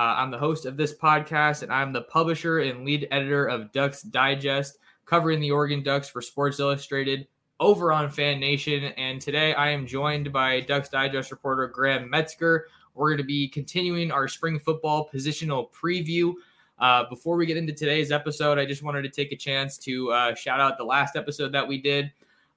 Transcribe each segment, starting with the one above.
Uh, I'm the host of this podcast, and I'm the publisher and lead editor of Ducks Digest, covering the Oregon Ducks for Sports Illustrated over on Fan Nation. And today I am joined by Ducks Digest reporter Graham Metzger. We're going to be continuing our spring football positional preview. Uh, before we get into today's episode, I just wanted to take a chance to uh, shout out the last episode that we did.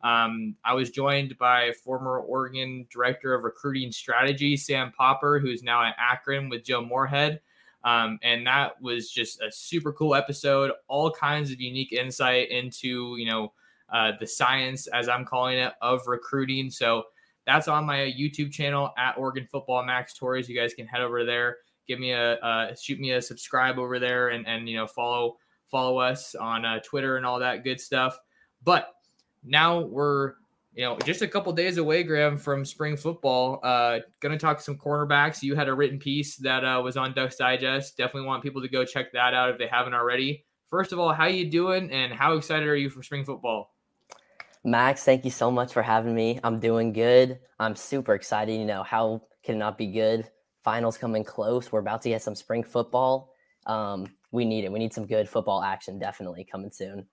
Um, I was joined by former Oregon Director of Recruiting Strategy, Sam Popper, who's now at Akron with Joe Moorhead. Um, and that was just a super cool episode. All kinds of unique insight into, you know, uh, the science, as I'm calling it, of recruiting. So that's on my YouTube channel at Oregon Football Max Torres. You guys can head over there give me a uh, shoot me a subscribe over there and and you know follow follow us on uh, Twitter and all that good stuff. But now we're you know just a couple days away, Graham, from spring football. Uh, gonna talk some cornerbacks. You had a written piece that uh, was on Ducks Digest. Definitely want people to go check that out if they haven't already. First of all, how you doing, and how excited are you for spring football? Max, thank you so much for having me. I'm doing good. I'm super excited. You know, how can it not be good? finals coming close. We're about to get some spring football. Um, we need it. We need some good football action definitely coming soon.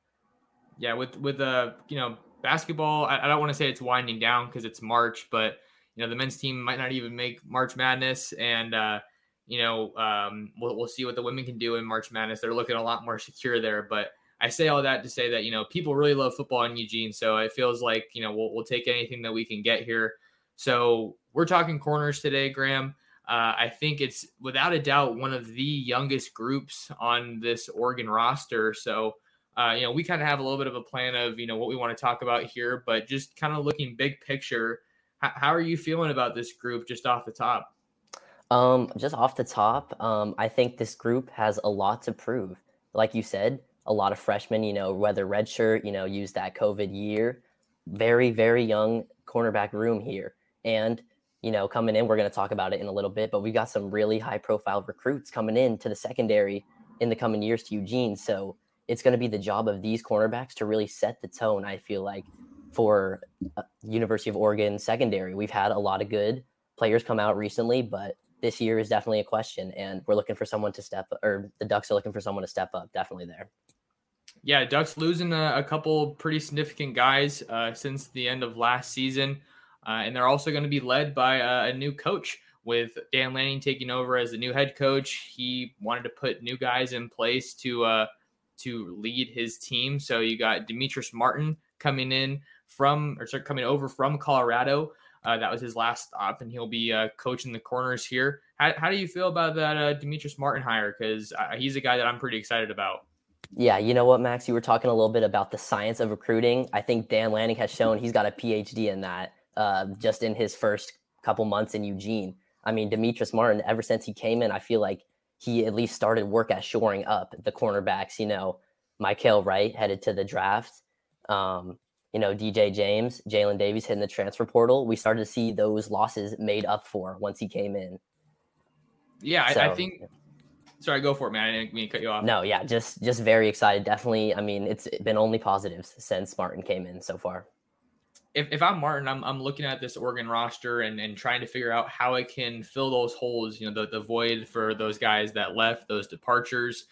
Yeah, with with uh, you know, basketball, I, I don't want to say it's winding down because it's March, but you know, the men's team might not even make March Madness, and uh, you know, um, we'll we'll see what the women can do in March Madness. They're looking a lot more secure there, but. I say all that to say that you know people really love football in Eugene, so it feels like you know we'll, we'll take anything that we can get here. So we're talking corners today, Graham. Uh, I think it's without a doubt one of the youngest groups on this Oregon roster. So, uh, you know, we kind of have a little bit of a plan of, you know, what we want to talk about here, but just kind of looking big picture, h- how are you feeling about this group just off the top? Um, just off the top, um, I think this group has a lot to prove. Like you said, a lot of freshmen, you know, whether redshirt, you know, use that COVID year, very, very young cornerback room here. And you know, coming in. We're going to talk about it in a little bit, but we got some really high profile recruits coming in to the secondary in the coming years to Eugene. So it's going to be the job of these cornerbacks to really set the tone, I feel like, for uh, University of Oregon secondary. We've had a lot of good players come out recently, but this year is definitely a question. And we're looking for someone to step or the Ducks are looking for someone to step up. Definitely there. Yeah, Ducks losing a, a couple pretty significant guys uh, since the end of last season. Uh, and they're also going to be led by a, a, new coach with Dan Lanning taking over as the new head coach. He wanted to put new guys in place to uh, to lead his team. So you got Demetrius Martin coming in from or sorry, coming over from Colorado. Uh, that was his last stop, and he'll be uh, coaching the corners here. How, how do you feel about that uh, Demetrice Martin hire? Because uh, he's a guy that I'm pretty excited about. Yeah, you know what, Max? You were talking a little bit about the science of recruiting. I think Dan Lanning has shown he's got a PhD in that uh, just in his first couple months in Eugene. I mean, Demetrius Martin, ever since he came in, I feel like he at least started work at shoring up the cornerbacks. You know, Mykael Wright headed to the draft. Um, you know, DJ James, Jaylin Davies hitting the transfer portal. We started to see those losses made up for once he came in. Yeah, so, I, I think. Sorry, go for it, man. I didn't mean to cut you off. No, yeah, just just very excited. Definitely. I mean, it's been only positives since Martin came in so far. If, if I'm Martin, I'm, I'm looking at this Oregon roster and, and trying to figure out how I can fill those holes, you know, the, the void for those guys that left, those departures.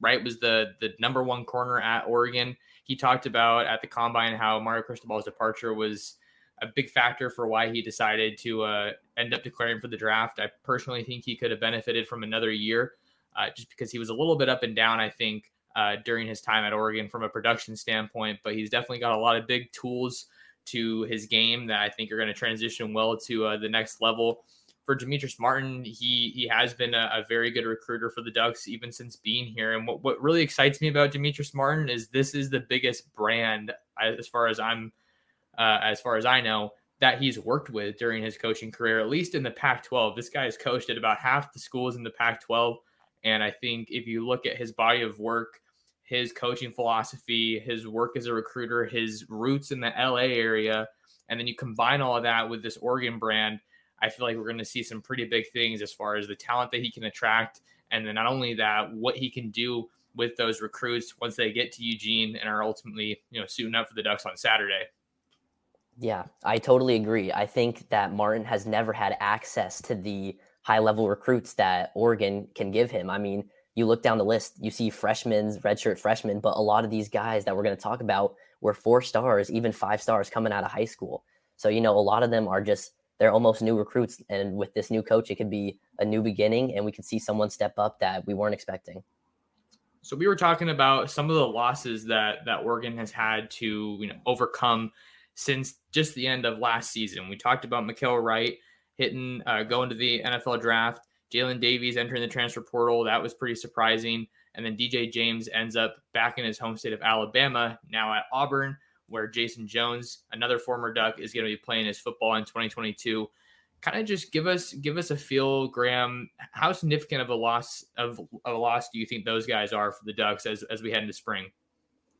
Wright was the the number one corner at Oregon. He talked about at the combine how Mario Cristobal's departure was a big factor for why he decided to uh, end up declaring for the draft. I personally think he could have benefited from another year uh, just because he was a little bit up and down, I think, uh, during his time at Oregon from a production standpoint. But he's definitely got a lot of big tools to his game that I think are going to transition well to uh, the next level. For Demetrius Martin, he he has been a, a, very good recruiter for the Ducks even since being here. And what, what really excites me about Demetrius Martin is this is the biggest brand as far as I'm uh, as far as I know that he's worked with during his coaching career, at least in the Pac-12. This guy has coached at about half the schools in the Pac-12, and I think if you look at his body of work his coaching philosophy, his work as a recruiter, his roots in the LA area, and then you combine all of that with this Oregon brand, I feel like we're going to see some pretty big things as far as the talent that he can attract. And then not only that, what he can do with those recruits once they get to Eugene and are ultimately, you know, suiting up for the Ducks on Saturday. Yeah, I totally agree. I think that Martin has never had access to the high level recruits that Oregon can give him. I mean, you look down the list, you see freshmen, redshirt freshmen, but a lot of these guys that we're going to talk about were four stars, even five stars coming out of high school. So, you know, a lot of them are just, they're almost new recruits. And with this new coach, it could be a new beginning and we could see someone step up that we weren't expecting. So we were talking about some of the losses that that Oregon has had to, you know, overcome since just the end of last season. We talked about Mykael Wright hitting, uh, going to the NFL draft. Jaylin Davies entering the transfer portal. That was pretty surprising. And then DJ James ends up back in his home state of Alabama, now at Auburn, where Jason Jones, another former Duck, is going to be playing his football in 2022. Kind of just give us give us a feel, Graham. How significant of a loss of, of a loss do you think those guys are for the Ducks as as we head into spring?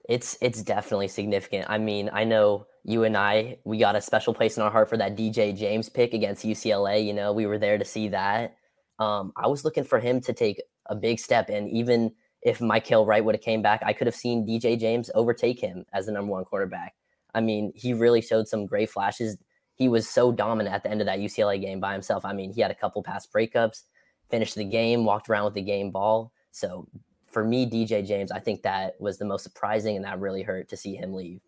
It's it's definitely significant. I mean, I know you and I we got a special place in our heart for that DJ James pick against UCLA. You know, we were there to see that um, I was looking for him to take a big step. And even if Mykael Wright would have came back, I could have seen DJ James overtake him as the number one quarterback. I mean, he really showed some great flashes. He was so dominant at the end of that UCLA game by himself. I mean, he had a couple pass breakups, finished the game, walked around with the game ball. So for me, DJ James, I think that was the most surprising, and that really hurt to see him leave.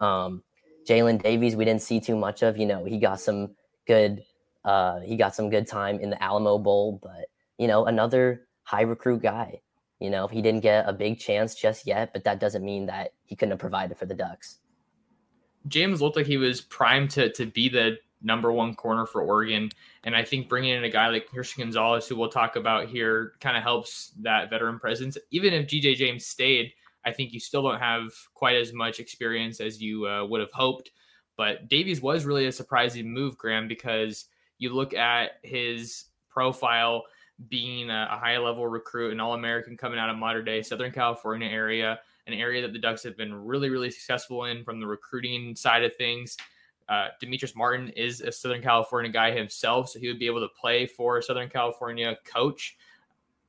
Um, Jaylin Davies, we didn't see too much of. You know, he got some good uh, he got some good time in the Alamo Bowl, but you know, another high recruit guy. You know, he didn't get a big chance just yet, but that doesn't mean that he couldn't have provided for the Ducks. James looked like he was primed to to be the number one corner for Oregon, and I think bringing in a guy like Christian Gonzalez, who we'll talk about here, kind of helps that veteran presence. Even if DJ James stayed, I think you still don't have quite as much experience as you uh, would have hoped. But Davies was really a surprising move, Graham, because you look at his profile being a, high level recruit, an All American coming out of modern day Southern California area, an area that the Ducks have been really, really successful in from the recruiting side of things. Uh, Demetrice Martin is a Southern California guy himself, so he would be able to play for a Southern California coach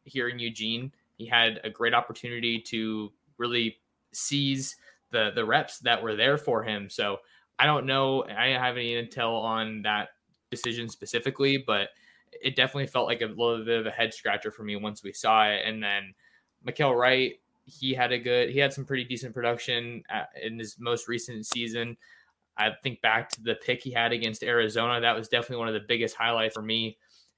here in Eugene. He had a great opportunity to really seize the the reps that were there for him. So I don't know. I don't have any intel on that decision specifically, but it definitely felt like a little bit of a head scratcher for me once we saw it. And then Mykael Wright, he had a good, he had some pretty decent production at, in his most recent season. I think back to the pick he had against Arizona. That was definitely one of the biggest highlights for me.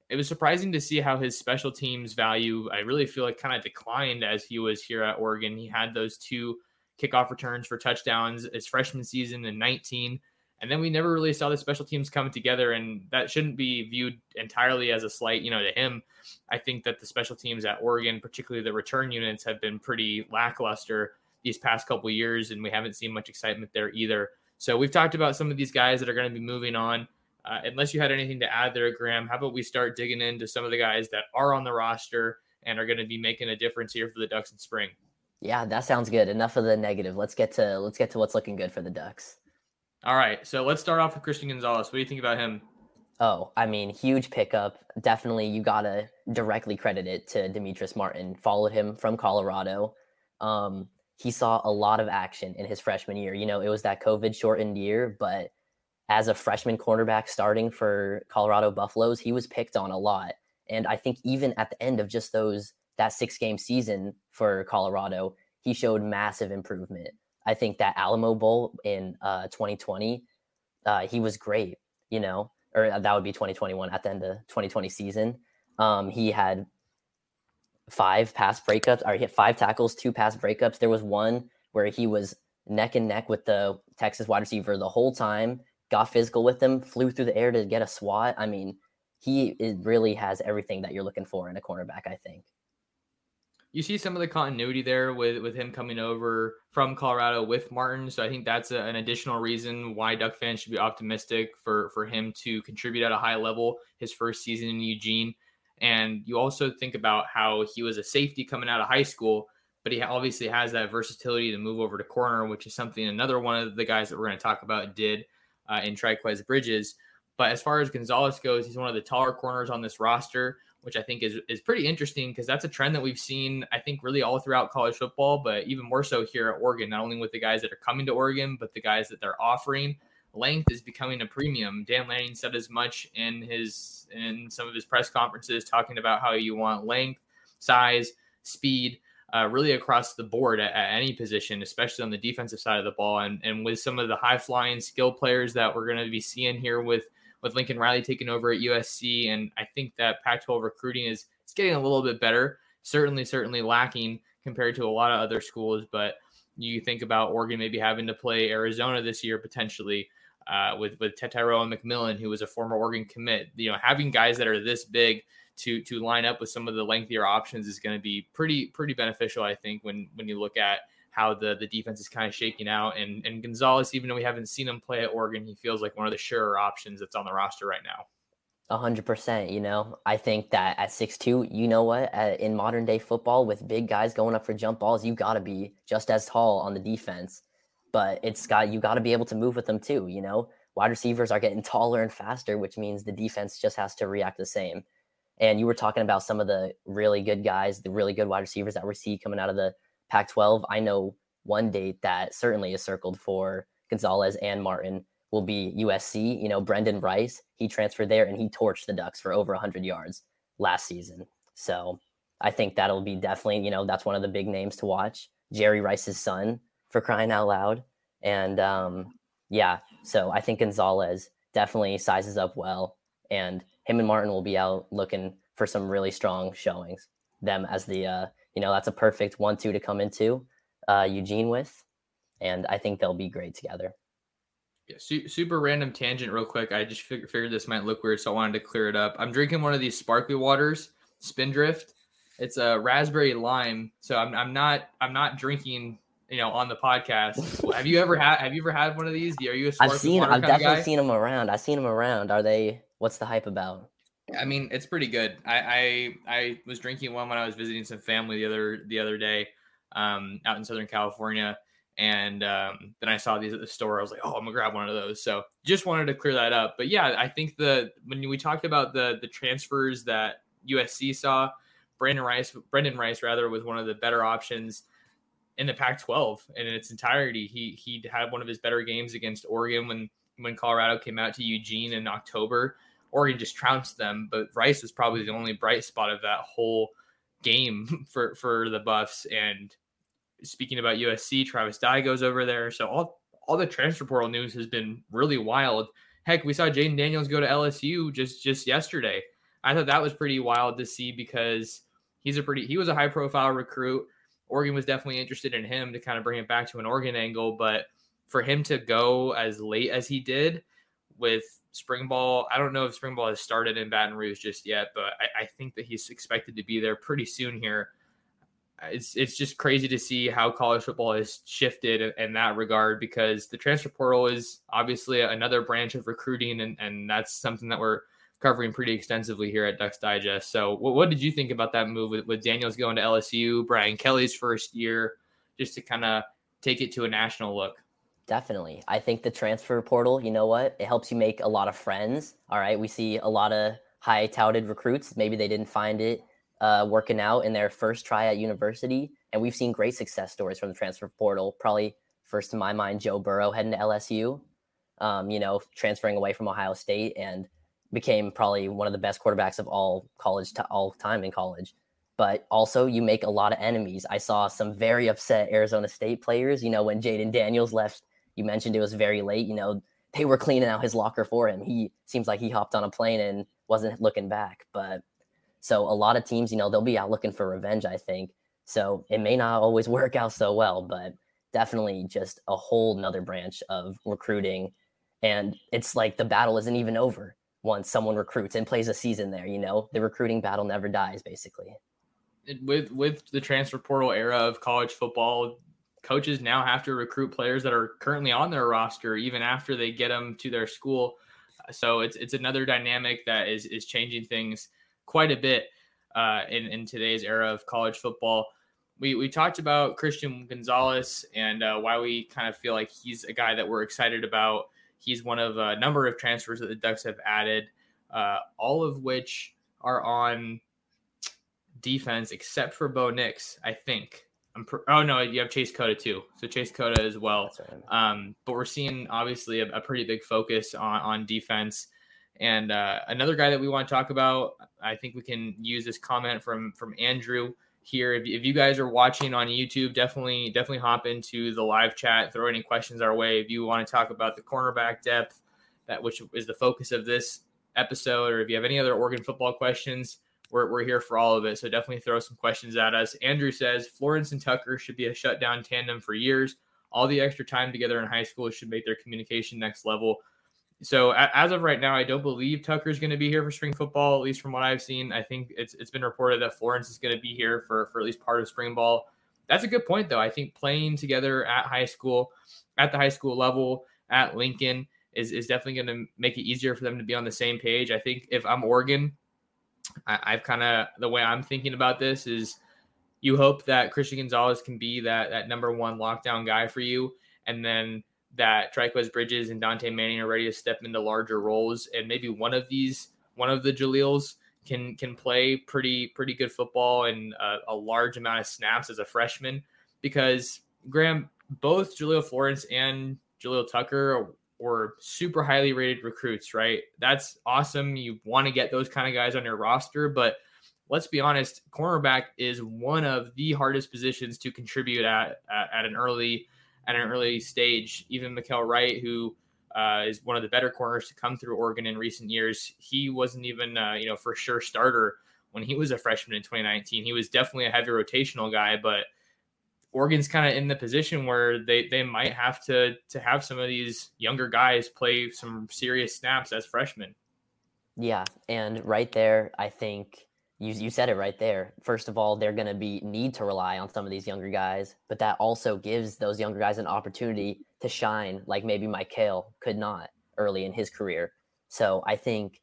It was surprising to see how his special teams value, I really feel like kind of declined as he was here at Oregon. He had those two kickoff returns for touchdowns his freshman season in 19 and then we never really saw the special teams coming together, and that shouldn't be viewed entirely as a slight, you know, to him. I think that the special teams at Oregon, particularly the return units, have been pretty lackluster these past couple years, and we haven't seen much excitement there either. So we've talked about some of these guys that are going to be moving on. Uh, unless you had anything to add there, Graham, how about we start digging into some of the guys that are on the roster and are going to be making a difference here for the Ducks in spring? Yeah, that sounds good. Enough of the negative. Let's get to let's get to what's looking good for the Ducks. All right, so let's start off with Christian Gonzalez. What do you think about him? Oh, I mean, huge pickup. Definitely, you gotta directly credit it to Demetrius Martin. Followed him from Colorado. Um, he saw a lot of action in his freshman year. You know, it was that COVID shortened year, but as a freshman cornerback starting for Colorado Buffaloes, he was picked on a lot. And I think even at the end of just those that six game season for Colorado, he showed massive improvement. I think that Alamo Bowl in uh, 2020, uh, he was great, you know, or that would be 2021 at the end of 2020 season. Um, he had five pass breakups, or he had five tackles, two pass breakups. There was one where he was neck and neck with the Texas wide receiver the whole time, got physical with him, flew through the air to get a swat. I mean, he really has everything that you're looking for in a cornerback, I think you see some of the continuity there with with him coming over from Colorado with Martin. So I think that's a, an additional reason why Duck fans should be optimistic for for him to contribute at a high level his first season in Eugene. And you also think about how he was a safety coming out of high school, but he obviously has that versatility to move over to corner, which is something another one of the guys that we're going to talk about did uh, in Trikweze Bridges. But as far as Gonzalez goes, he's one of the taller corners on this roster which I think is is pretty interesting because that's a trend that we've seen, I think, really all throughout college football, but even more so here at Oregon, not only with the guys that are coming to Oregon, but the guys that they're offering. Length is becoming a premium. Dan Lanning said as much in his in some of his press conferences, talking about how you want length, size, speed, uh, really across the board at, at, any position, especially on the defensive side of the ball. And and with some of the high flying skill players that we're going to be seeing here with with Lincoln Riley taking over at USC. And I think that Pac 12 recruiting is, is getting a little bit better. Certainly, certainly lacking compared to a lot of other schools. But you think about Oregon maybe having to play Arizona this year potentially. Uh, with with Tetairoa McMillan, who was a former Oregon commit, you know, having guys that are this big to to line up with some of the lengthier options is going to be pretty pretty beneficial. I think when when you look at how the the defense is kind of shaking out. And and Gonzalez, even though we haven't seen him play at Oregon, he feels like one of the surer options that's on the roster right now. A hundred percent. You know, I think that at six two, you know what? Uh, in modern day football, with big guys going up for jump balls, you got to be just as tall on the defense. But it's got you got to be able to move with them too. You know, wide receivers are getting taller and faster, which means the defense just has to react the same. And you were talking about some of the really good guys, the really good wide receivers that we see coming out of the Pac 12, I know one date that certainly is circled for Gonzalez and Martin will be USC. You know, Brenden Rice, he transferred there and he torched the Ducks for over 100 yards last season. So I think that'll be definitely, you know, that's one of the big names to watch. Jerry Rice's son, for crying out loud. And um, yeah, so I think Gonzalez definitely sizes up well. And him and Martin will be out looking for some really strong showings. Them as the uh, you know, that's a perfect one two to come into uh, Eugene with. And I think they'll be great together. Yeah, su- super random tangent, real quick. I just fig- figured this might look weird, so I wanted to clear it up. I'm drinking one of these sparkly waters, Spindrift. It's a raspberry lime, so I'm, I'm not I'm not drinking you know on the podcast. have you ever had Have you ever had one of these? Are you a I've seen I've definitely seen them around. I've seen them around. Are they? What's the hype about? I mean, it's pretty good. I, I I was drinking one when I was visiting some family the other the other day, um, out in Southern California, and um, then I saw these at the store. I was like, oh, I'm gonna grab one of those. So just wanted to clear that up. But yeah, I think the when we talked about the the transfers that USC saw, Brandon Rice, Brenden Rice rather, was one of the better options in the Pac-12 and in its entirety. He he had one of his better games against Oregon when when Colorado came out to Eugene in October Oregon just trounced them, but Rice was probably the only bright spot of that whole game for for the Buffs. And speaking about USC, Travis Dye goes over there. So all all the transfer portal news has been really wild. Heck, we saw Jayden Daniels go to LSU just just yesterday. I thought that was pretty wild to see because he's a pretty he was a high profile recruit. Oregon was definitely interested in him to kind of bring it back to an Oregon angle, but for him to go as late as he did with spring ball. I don't know if spring ball has started in Baton Rouge just yet, but I, I think that he's expected to be there pretty soon here. It's it's just crazy to see how college football has shifted in, in that regard because the transfer portal is obviously another branch of recruiting, and, and that's something that we're covering pretty extensively here at Ducks Digest. So, what, what did you think about that move with, with Daniels going to LSU, Brian Kelly's first year, just to kind of take it to a national look? Definitely. I think the transfer portal, you know what? It helps you make a lot of friends. All right. We see a lot of high touted recruits. Maybe they didn't find it uh, working out in their first try at university. And we've seen great success stories from the transfer portal. Probably first in my mind, Joe Burrow heading to LSU, um, you know, transferring away from Ohio State and became probably one of the best quarterbacks of all college to all time in college. But also, you make a lot of enemies. I saw some very upset Arizona State players. You know, when Jayden Daniels left, you mentioned it was very late. You know, they were cleaning out his locker for him. He seems like he hopped on a plane and wasn't looking back. But so a lot of teams, you know, they'll be out looking for revenge, I think. So it may not always work out so well, but definitely just a whole nother branch of recruiting. And it's like the battle isn't even over once someone recruits and plays a season there, you know, the recruiting battle never dies basically. With with the transfer portal era of college football, coaches now have to recruit players that are currently on their roster even after they get them to their school. So it's it's another dynamic that is is changing things quite a bit uh, in in today's era of college football. We we talked about Christian Gonzalez and uh, why we kind of feel like he's a guy that we're excited about. He's one of a number of transfers that the Ducks have added, uh, all of which are on defense except for Bo Nix, I think. I'm pr- oh no, you have Chase Cota too. So Chase Cota as well. Right. Um, but we're seeing obviously a, a, pretty big focus on on defense. And uh, another guy that we want to talk about, I think we can use this comment from from Andrew here. If, if you guys are watching on YouTube, definitely definitely hop into the live chat, throw any questions our way. If you want to talk about the cornerback depth, that which is the focus of this episode, or if you have any other Oregon football questions, we're, we're here for all of it. So definitely throw some questions at us. Andrew says Florence and Tucker should be a shutdown tandem for years. All the extra time together in high school should make their communication next level. So as of right now, I don't believe Tucker's going to be here for spring football. At least from what I've seen, I think it's it's been reported that Florence is going to be here for for at least part of spring ball. That's a good point, though. I think playing together at high school, at the high school level, at Lincoln is is definitely going to make it easier for them to be on the same page. I think if I'm Oregon, I, I've kind of the way I'm thinking about this is you hope that Christian Gonzalez can be that that number one lockdown guy for you, and then that Trikweze Bridges and Dante Manning are ready to step into larger roles, and maybe one of these, one of the Jaleels can can play pretty pretty good football and a, large amount of snaps as a freshman, because Graham, both Jahlil Florence and Jalil Tucker were super highly rated recruits, right? That's awesome. You want to get those kind of guys on your roster, but let's be honest, cornerback is one of the hardest positions to contribute at at, at an early at an early stage. Even Mykael Wright, who uh, is one of the better corners to come through Oregon in recent years, he wasn't even uh, you know for sure starter when he was a freshman in 2019. He was definitely a heavy rotational guy, but Oregon's kind of in the position where they they might have to to have some of these younger guys play some serious snaps as freshmen. Yeah, and right there, I think you you said it right there. First of all, they're going to be need to rely on some of these younger guys, but that also gives those younger guys an opportunity to shine, like maybe Mykael could not early in his career. So I think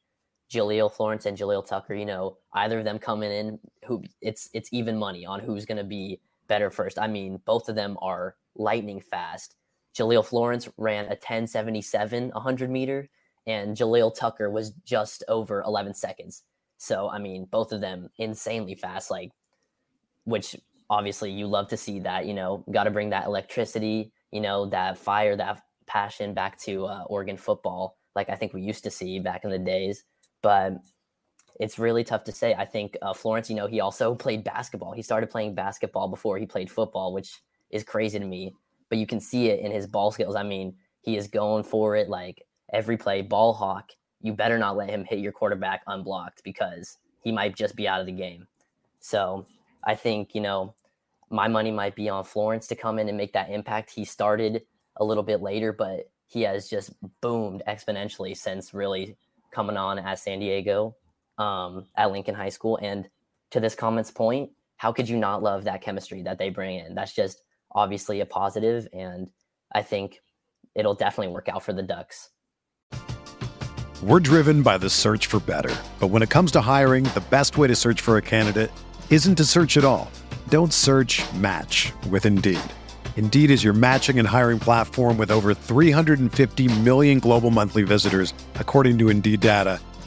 Jahlil Florence and Jalil Tucker, you know, either of them coming in, who it's it's even money on who's going to be better first. I mean, both of them are lightning fast. Jahlil Florence ran a 1077 100 meter, and Jalil Tucker was just over 11 seconds. So, I mean, both of them insanely fast, like, which obviously you love to see that, you know, got to bring that electricity, you know, that fire, that passion back to uh, Oregon football, like I think we used to see back in the days. But it's really tough to say. I think uh, Florence, you know, he also played basketball. He started playing basketball before he played football, which is crazy to me. But you can see it in his ball skills. I mean, he is going for it like every play, ball hawk. You better not let him hit your quarterback unblocked because he might just be out of the game. So I think, you know, my money might be on Florence to come in and make that impact. He started a little bit later, but he has just boomed exponentially since really coming on at San Diego um, at Lincoln High School. And to this comment's point, how could you not love that chemistry that they bring in? That's just obviously a positive, and I think it'll definitely work out for the Ducks. We're driven by the search for better. But when it comes to hiring, the best way to search for a candidate isn't to search at all. Don't search match with Indeed. Indeed is your matching and hiring platform with over 350 million global monthly visitors, according to Indeed data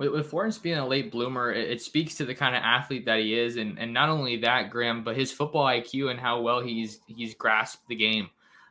With, with being a late bloomer, it, it, speaks to the kind of athlete that he is, and, and not only that, Graham, but his football IQ and how well he's he's grasped the game.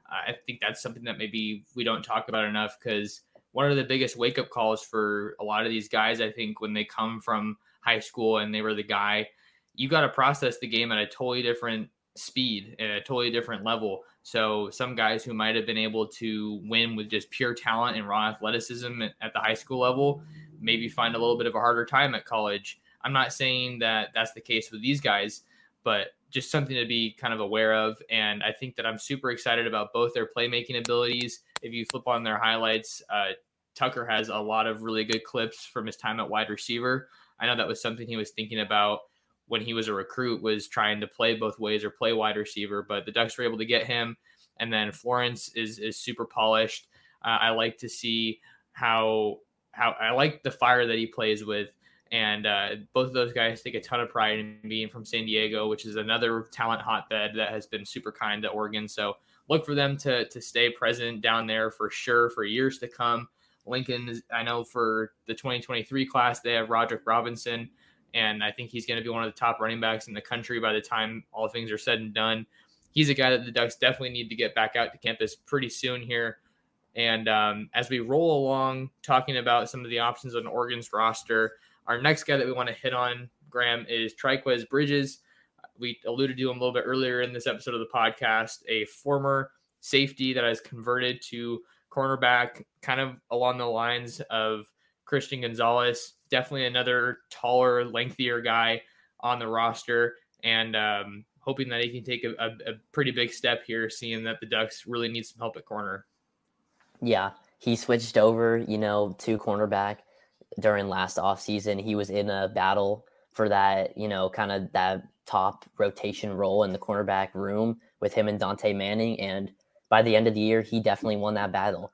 I think that's something that maybe we don't talk about enough because one of the biggest wake up calls for a lot of these guys, I think, when they come from high school and they were the guy, you got to process the game at a totally different speed at a totally different level. So some guys who might have been able to win with just pure talent and raw athleticism at the high school level maybe find a little bit of a harder time at college. I'm not saying that that's the case with these guys, but just something to be kind of aware of. And I think that I'm super excited about both their playmaking abilities. If you flip on their highlights, uh, Tucker has a lot of really good clips from his time at wide receiver. I know that was something he was thinking about when he was a recruit was trying to play both ways or play wide receiver, but the Ducks were able to get him. And then Florence is is super polished. Uh, I like to see how how I like the fire that he plays with. And uh, both of those guys take a ton of pride in being from San Diego, which is another talent hotbed that has been super kind to Oregon. So look for them to to stay present down there for sure for years to come. Lincoln, I know for the 2023 class, they have Roderick Robinson, and I think he's going to be one of the top running backs in the country by the time all things are said and done. He's a guy that the Ducks definitely need to get back out to campus pretty soon here. And um, as we roll along talking about some of the options on Oregon's roster, our next guy that we want to hit on, Graham, is Trikweze Bridges. We alluded to him a little bit earlier in this episode of the podcast, a former safety that has converted to cornerback, kind of along the lines of Christian Gonzalez. Definitely another taller, lengthier guy on the roster, and um, hoping that he can take a, a, a pretty big step here, seeing that the Ducks really need some help at corner. Yeah, he switched over, you know, to cornerback during last offseason. He was in a battle for that, you know, kind of that top rotation role in the cornerback room with him and Dante Manning. And by the end of the year, he definitely won that battle.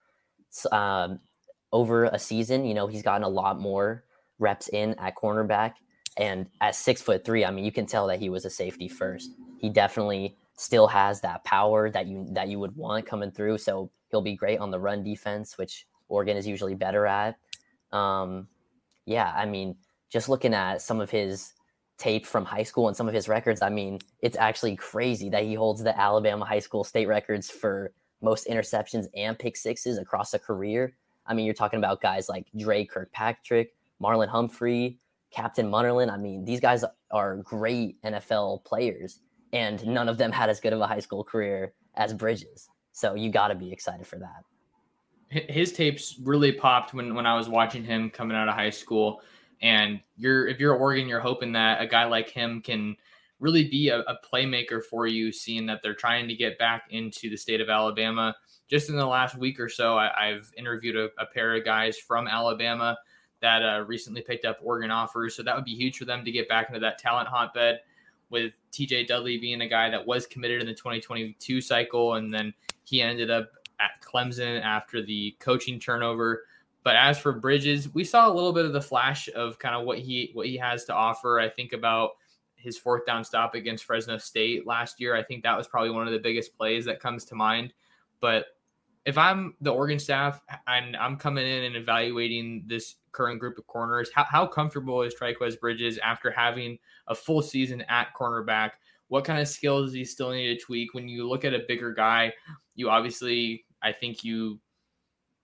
Um, over a season, you know, he's gotten a lot more reps in at cornerback. And at six foot three, I mean, you can tell that he was a safety first. He definitely still has that power that you that you would want coming through. So He'll be great on the run defense, which Oregon is usually better at. Um, yeah, I mean, just looking at some of his tape from high school and some of his records, I mean, it's actually crazy that he holds the Alabama high school state records for most interceptions and pick sixes across a career. I mean, you're talking about guys like Dre Kirkpatrick, Marlon Humphrey, Captain Munnerlyn. I mean, these guys are great NFL players, and none of them had as good of a high school career as Bridges. So you got to be excited for that. His tapes really popped when when I was watching him coming out of high school. And you're if you're Oregon, you're hoping that a guy like him can really be a, a playmaker for you, seeing that they're trying to get back into the state of Alabama. Just in the last week or so, I, have interviewed a, a, pair of guys from Alabama that uh, recently picked up Oregon offers. So that would be huge for them to get back into that talent hotbed with TJ Dudley being a guy that was committed in the 2022 cycle. And then he ended up at Clemson after the coaching turnover. But as for Bridges, we saw a little bit of the flash of kind of what he what he has to offer. I think about his fourth down stop against Fresno State last year. I think that was probably one of the biggest plays that comes to mind. But if I'm the Oregon staff and I'm coming in and evaluating this current group of corners, how, how comfortable is Trikweze Bridges after having a full season at cornerback? What kind of skills does he still need to tweak? When you look at a bigger guy, you obviously, I think you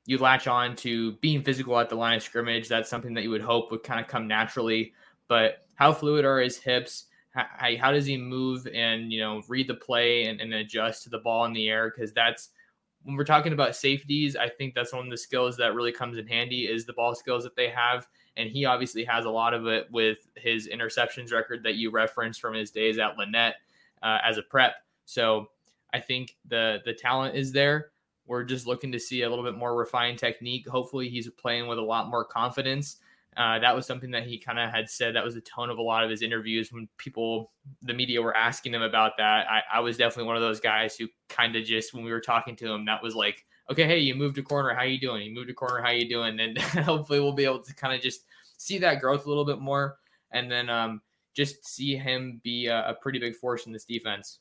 you latch on to being physical at the line of scrimmage. That's something that you would hope would kind of come naturally. But how fluid are his hips? How, how does he move and you know read the play and, and adjust to the ball in the air? Because that's when we're talking about safeties, I think that's one of the skills that really comes in handy is the ball skills that they have. And he obviously has a lot of it with his interceptions record that you referenced from his days at Lanett uh, as a prep. So I think the the talent is there. We're just looking to see a little bit more refined technique. Hopefully, he's playing with a lot more confidence. Uh, that was something that he kind of had said. That was the tone of a lot of his interviews when people, the media, were asking him about that. I, I was definitely one of those guys who kind of just, when we were talking to him, that was like, okay, hey, you moved a corner. How you doing? You moved a corner. How you doing? And hopefully, we'll be able to kind of just see that growth a little bit more, and then um, just see him be a, a pretty big force in this defense.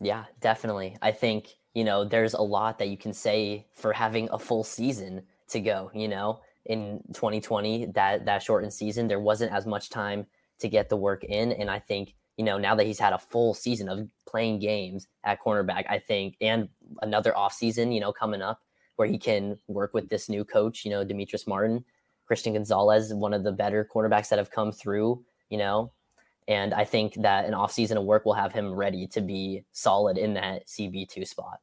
Yeah, definitely. I think you know there's a lot that you can say for having a full season to go. You know in 2020 that that shortened season there wasn't as much time to get the work in and i think you know now that he's had a full season of playing games at cornerback i think and another off season you know coming up where he can work with this new coach you know Demetrius martin christian gonzalez one of the better cornerbacks that have come through you know. And i think that an off season of work will have him ready to be solid in that cb2 spot.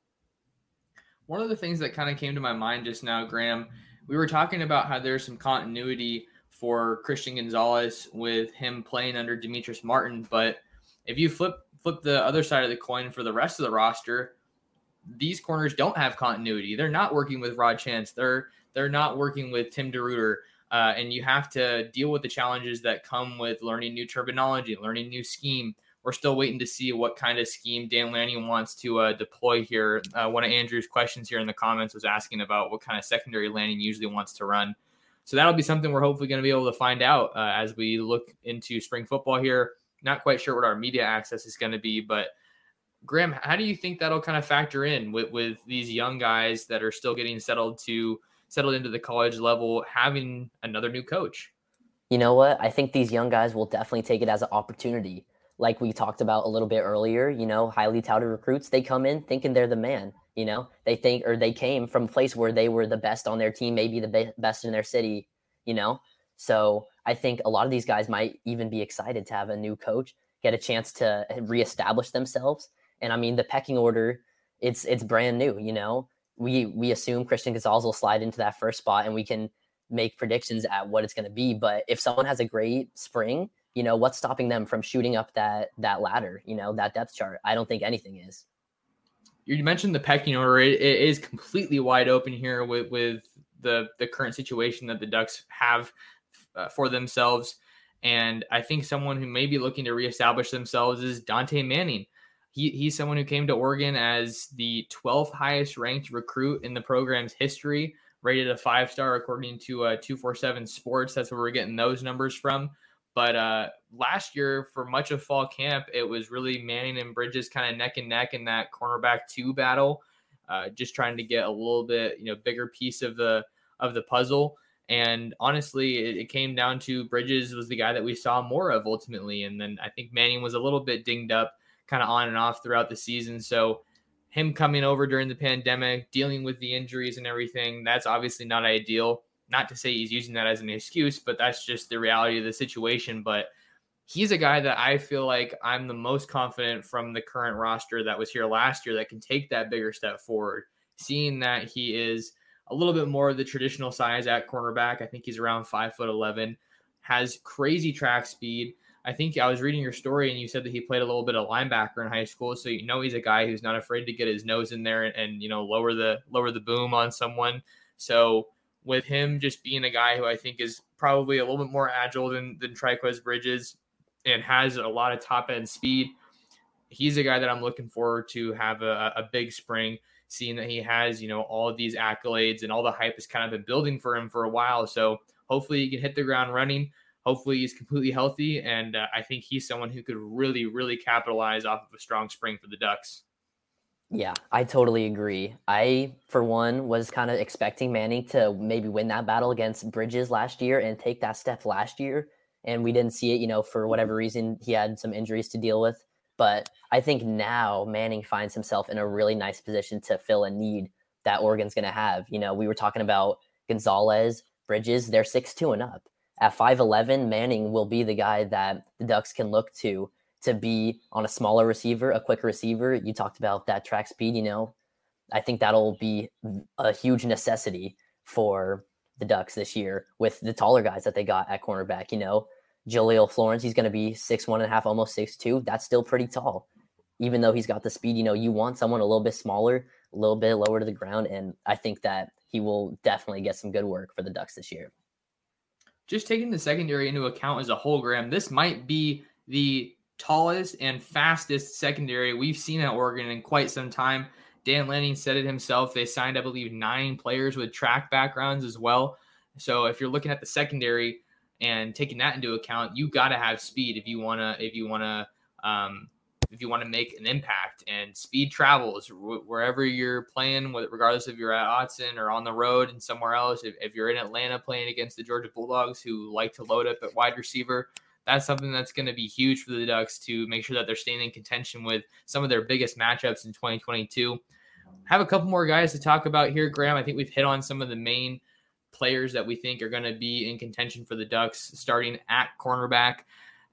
One of the things that kind of came to my mind just now graham we were talking about how there's some continuity for Christian Gonzalez with him playing under Demetrius Martin, but if you flip flip the other side of the coin for the rest of the roster, these corners don't have continuity. They're not working with Rod Chance. They're they're not working with Tim DeRuyter. Uh, and you have to deal with the challenges that come with learning new terminology, learning new scheme, we're still waiting to see what kind of scheme Dan Lanning wants to uh, deploy here. Uh, one of Andrew's questions here in the comments was asking about what kind of secondary Lanning usually wants to run. So that'll be something we're hopefully going to be able to find out uh, as we look into spring football here. Not quite sure what our media access is going to be, but Graham, how do you think that'll kind of factor in with, with these young guys that are still getting settled to settled into the college level, having another new coach? You know what? I think these young guys will definitely take it as an opportunity like we talked about a little bit earlier, you know, highly touted recruits, they come in thinking they're the man. You know, they think or they came from a place where they were the best on their team, maybe the be- best in their city, you know. So I think a lot of these guys might even be excited to have a new coach, get a chance to reestablish themselves. And I mean, the pecking order, it's it's brand new. You know, we we assume Christian Gonzalez will slide into that first spot, and we can make predictions at what it's going to be. But if someone has a great spring, you know what's stopping them from shooting up that that ladder you know that depth chart i don't think anything is you mentioned the pecking order it, it is completely wide open here with with the the current situation that the ducks have uh, for themselves. And i think someone who may be looking to reestablish themselves is Dante manning. He, he's someone who came to oregon as the 12th highest ranked recruit in the program's history rated a five star according to uh, 247 sports. That's where we're getting those numbers from. But uh, last year, for much of fall camp, it was really Manning and Bridges kind of neck and neck in that cornerback two battle, uh, just trying to get a little bit, you know, bigger piece of the of the puzzle. And honestly, it, it, came down to Bridges was the guy that we saw more of ultimately, and then I think Manning was a little bit dinged up, kind of on and off throughout the season. So him coming over during the pandemic, dealing with the injuries and everything, that's obviously not ideal not to say he's using that as an excuse, but that's just the reality of the situation. But he's a guy that I feel like I'm the most confident from the current roster that was here last year that can take that bigger step forward. Seeing that he is a little bit more of the traditional size at cornerback, I think he's around five foot eleven, has crazy track speed. I think I was reading your story and you said that he played a little bit of linebacker in high school, so you know he's a guy who's not afraid to get his nose in there and, and you know lower the lower the boom on someone. So with him just being a guy who I think is probably a little bit more agile than than Trikweze Bridges and has a lot of top end speed. He's a guy that I'm looking forward to have a, a big spring, seeing that he has, you know, all of these accolades and all the hype has kind of been building for him for a while. So hopefully he can hit the ground running. Hopefully he's completely healthy. And uh, I think he's someone who could really, really capitalize off of a strong spring for the Ducks. Yeah, I totally agree. I, for one, was kind of expecting Manning to maybe win that battle against Bridges last year and take that step last year. And we didn't see it, you know, for whatever reason, he had some injuries to deal with. But I think now Manning finds himself in a really nice position to fill a need that Oregon's going to have. You know, we were talking about Gonzalez, Bridges, they're six two and up. At 5'11, Manning will be the guy that the Ducks can look to to be on a smaller receiver, a quicker receiver. You talked about that track speed, you know. I think that'll be a huge necessity for the Ducks this year with the taller guys that they got at cornerback, you know. Jahlil Florence, he's going to be six one and a half, almost six two. That's still pretty tall, even though he's got the speed. You know, you want someone a little bit smaller, a little bit lower to the ground, and I think that he will definitely get some good work for the Ducks this year. Just taking the secondary into account as a whole, Graham, this might be the tallest and fastest secondary we've seen at Oregon in quite some time. Dan Lanning said it himself. They signed, I believe, nine players with track backgrounds as well. So if you're looking at the secondary and taking that into account, you got to have speed if you want to if you want to um, if you want to make an impact. And speed travels wherever you're playing, regardless if you're at Autzen or on the road and somewhere else. If, if you're in Atlanta playing against the Georgia Bulldogs, who like to load up at wide receiver, that's something that's going to be huge for the Ducks to make sure that they're staying in contention with some of their biggest matchups in 2022. Have a couple more guys to talk about here, Graham. I think we've hit on some of the main players that we think are going to be in contention for the Ducks starting at cornerback.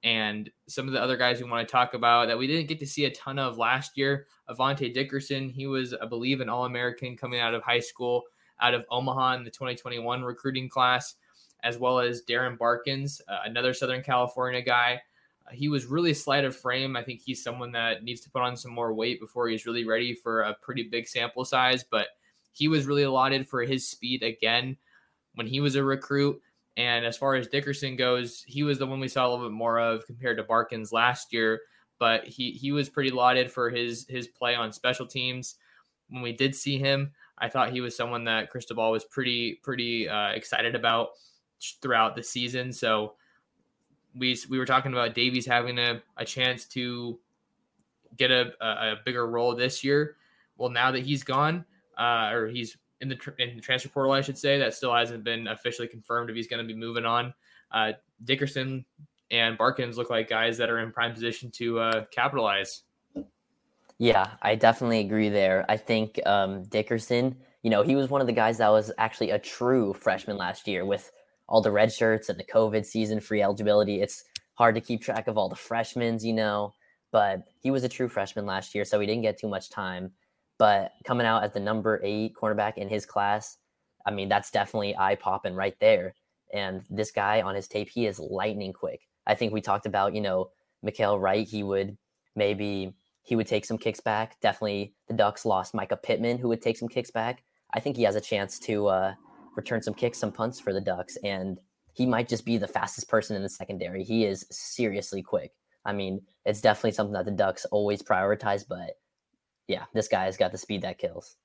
And some of the other guys we want to talk about that we didn't get to see a ton of last year. Avante Dickerson, he was, I believe, an All American coming out of high school out of Omaha in the 2021 recruiting class as well as Darren Barkins, uh, another Southern California guy. Uh, he was really slight of frame. I think he's someone that needs to put on some more weight before he's really ready for a pretty big sample size, but he was really allotted for his speed again when he was a recruit. And as far as Dickerson goes, he was the one we saw a little bit more of compared to Barkins last year, but he he was pretty lauded for his his play on special teams. When we did see him, I thought he was someone that Cristobal was pretty pretty uh, excited about throughout the season. So we we were talking about Davies having a, a chance to get a, a, bigger role this year. Well, now that he's gone, uh, or he's in the, in the transfer portal, I should say, that still hasn't been officially confirmed if he's going to be moving on. Uh, Dickerson and Barkins look like guys that are in prime position to uh, capitalize. Yeah, I definitely agree there. I think um, Dickerson, you know, he was one of the guys that was actually a true freshman last year with all the red shirts and the COVID season free eligibility. It's hard to keep track of all the freshmen, you know, but he was a true freshman last year, so he didn't get too much time. But coming out as the number eight cornerback in his class, I mean, that's definitely eye popping right there. And this guy on his tape, he is lightning quick. I think we talked about, you know, Mykael Wright, he would maybe he would take some kicks back. Definitely the Ducks lost Mycah Pittman, who would take some kicks back. I think he has a chance to uh, return some kicks, some punts for the Ducks, and he might just be the fastest person in the secondary. He is seriously quick. I mean, it's definitely something that the Ducks always prioritize, but yeah, this guy has got the speed that kills.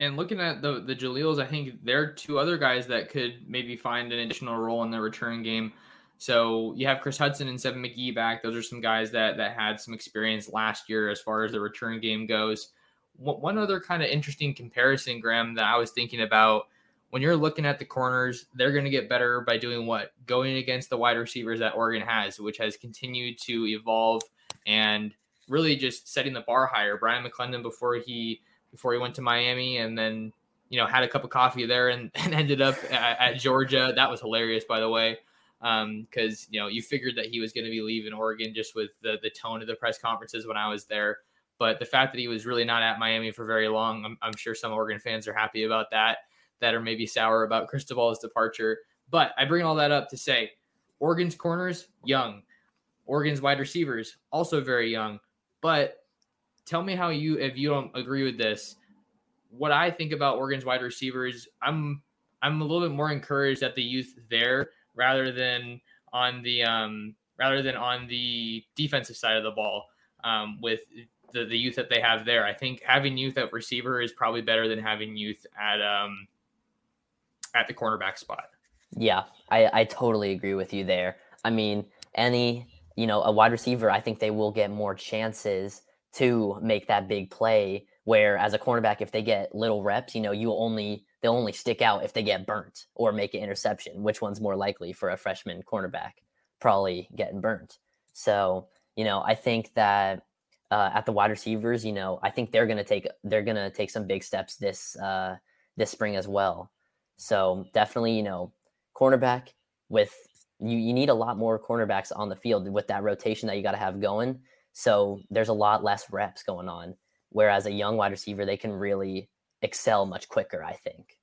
And looking at the the Jahlils, I think there are two other guys that could maybe find an additional role in the return game. So you have Chris Hudson and Seven McGee back. Those are some guys that that had some experience last year as far as the return game goes. One other kind of interesting comparison, Graham, that I was thinking about when you're looking at the corners, they're going to get better by doing what? Going against the wide receivers that Oregon has, which has continued to evolve and really just setting the bar higher. Bryan McClendon before he before he went to Miami and then you know had a cup of coffee there and, and ended up at, at, Georgia. That was hilarious, by the way, because um, you know you figured that he was going to be leaving Oregon just with the the tone of the press conferences when I was there. But the fact that he was really not at Miami for very long, I'm, I'm sure some Oregon fans are happy about that that are maybe sour about Cristobal's departure. But I bring all that up to say Oregon's corners, young. Oregon's wide receivers, also very young. But tell me how you, if you don't agree with this, what I think about Oregon's wide receivers, I'm I'm a little bit more encouraged at the youth there rather than on the um, rather than on the defensive side of the ball um, with the, the youth that they have there. I think having youth at receiver is probably better than having youth at um, at the cornerback spot. Yeah, I, I totally agree with you there. I mean, any, you know, a wide receiver, I think they will get more chances to make that big play Where as a cornerback, if they get little reps, you know, you only they'll only stick out if they get burnt or make an interception. Which one's more likely for a freshman cornerback? Probably getting burnt. So, you know, I think that uh, at the wide receivers, you know, I think they're gonna take they're gonna take some big steps this uh, this spring as well. So definitely, you know, cornerback with you you need a lot more cornerbacks on the field with that rotation that you got to have going. So there's a lot less reps going on. Whereas a young wide receiver, they can really excel much quicker, I think.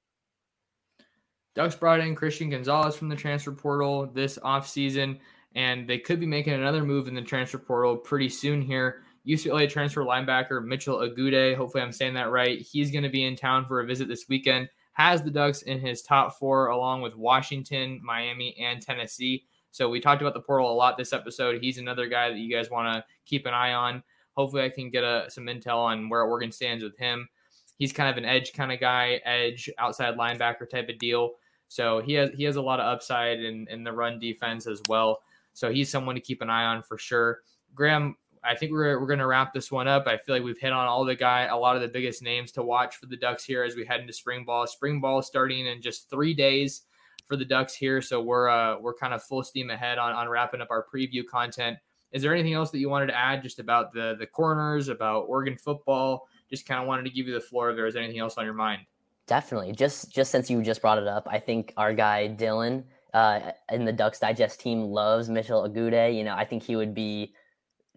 Ducks brought in Christian Gonzalez from the transfer portal this offseason, and they could be making another move in the transfer portal pretty soon here. UCLA transfer linebacker Mitchell Agude, hopefully I'm saying that right. He's going to be in town for a visit this weekend. Has the Ducks in his top four, along with Washington, Miami, and Tennessee. So we talked about the portal a lot this episode. He's another guy that you guys want to keep an eye on. Hopefully, I can get a, some intel on where Oregon stands with him. He's kind of an edge kind of guy, edge outside linebacker type of deal. So he has he has a lot of upside in, in the run defense as well. So he's someone to keep an eye on for sure. Graham, I think we're, we're going to wrap this one up. I feel like we've hit on all the guy, a lot of the biggest names to watch for the Ducks here as we head into spring ball. Spring ball starting in just three days for the Ducks here, so we're uh, we're kind of full steam ahead on on wrapping up our preview content. Is there anything else that you wanted to add just about the the corners, about Oregon football? Just kind of wanted to give you the floor if there was anything else on your mind. Definitely. Just just since you just brought it up, I think our guy Dylan uh, in the Ducks Digest team loves Mitchell Agude. You know, I think he would be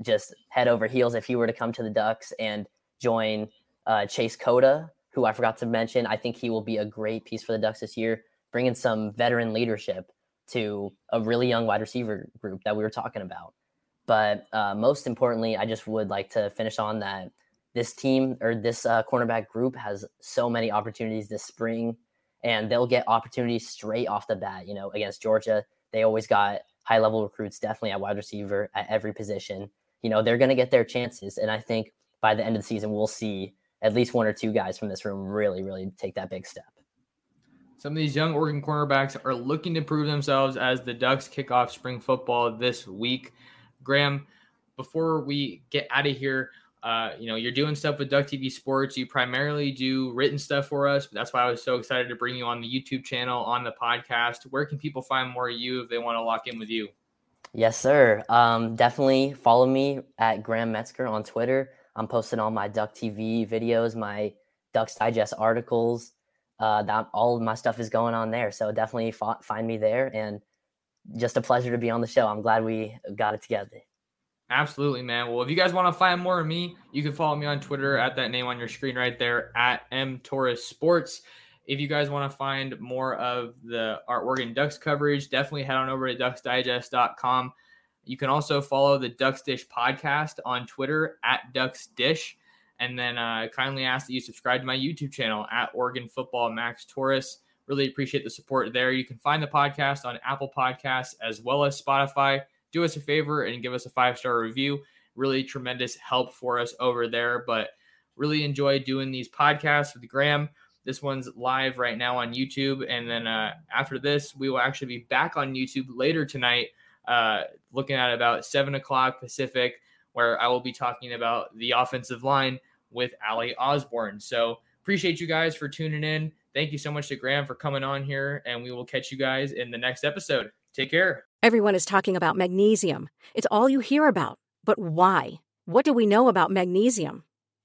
just head over heels if he were to come to the Ducks and join uh, Chase Cota, who I forgot to mention. I think he will be a great piece for the Ducks this year, bringing some veteran leadership to a really young wide receiver group that we were talking about. But uh, most importantly, I just would like to finish on that this team or this uh, cornerback group has so many opportunities this spring, and they'll get opportunities straight off the bat. You know, against Georgia, they always got high level recruits, definitely at wide receiver at every position you know, they're going to get their chances. And I think by the end of the season, we'll see at least one or two guys from this room really, really take that big step. Some of these young Oregon cornerbacks are looking to prove themselves as the Ducks kick off spring football this week. Graham, before we get out of here, uh, you know, you're doing stuff with Duck TV Sports. You primarily do written stuff for us. But that's why I was so excited to bring you on the YouTube channel, on the podcast. Where can people find more of you if they want to lock in with you? Yes, sir. Um, definitely follow me at Graham Metzger on Twitter. I'm posting all my Duck TV videos, my Ducks Digest articles. Uh, that all of my stuff is going on there. So definitely f- find me there, and just a pleasure to be on the show. I'm glad we got it together. Absolutely, man. Well, if you guys want to find more of me, you can follow me on Twitter at that name on your screen right there at M Torres Sports. If you guys want to find more of the our Oregon Ducks coverage, definitely head on over to ducksdigest.com. You can also follow the Ducks Dish podcast on Twitter at Ducks Dish. And then uh, kindly ask that you subscribe to my YouTube channel at Oregon Football Max Torres. Really appreciate the support there. You can find the podcast on Apple Podcasts as well as Spotify. Do us a favor and give us a five star review. Really tremendous help for us over there. But really enjoy doing these podcasts with Graham. This one's live right now on YouTube. And then uh, after this, we will actually be back on YouTube later tonight, uh, looking at about seven o'clock Pacific, where I will be talking about the offensive line with Ali Osborne. So appreciate you guys for tuning in. Thank you so much to Graham for coming on here, and we will catch you guys in the next episode. Take care. Everyone is talking about magnesium. It's all you hear about. But why? What do we know about magnesium?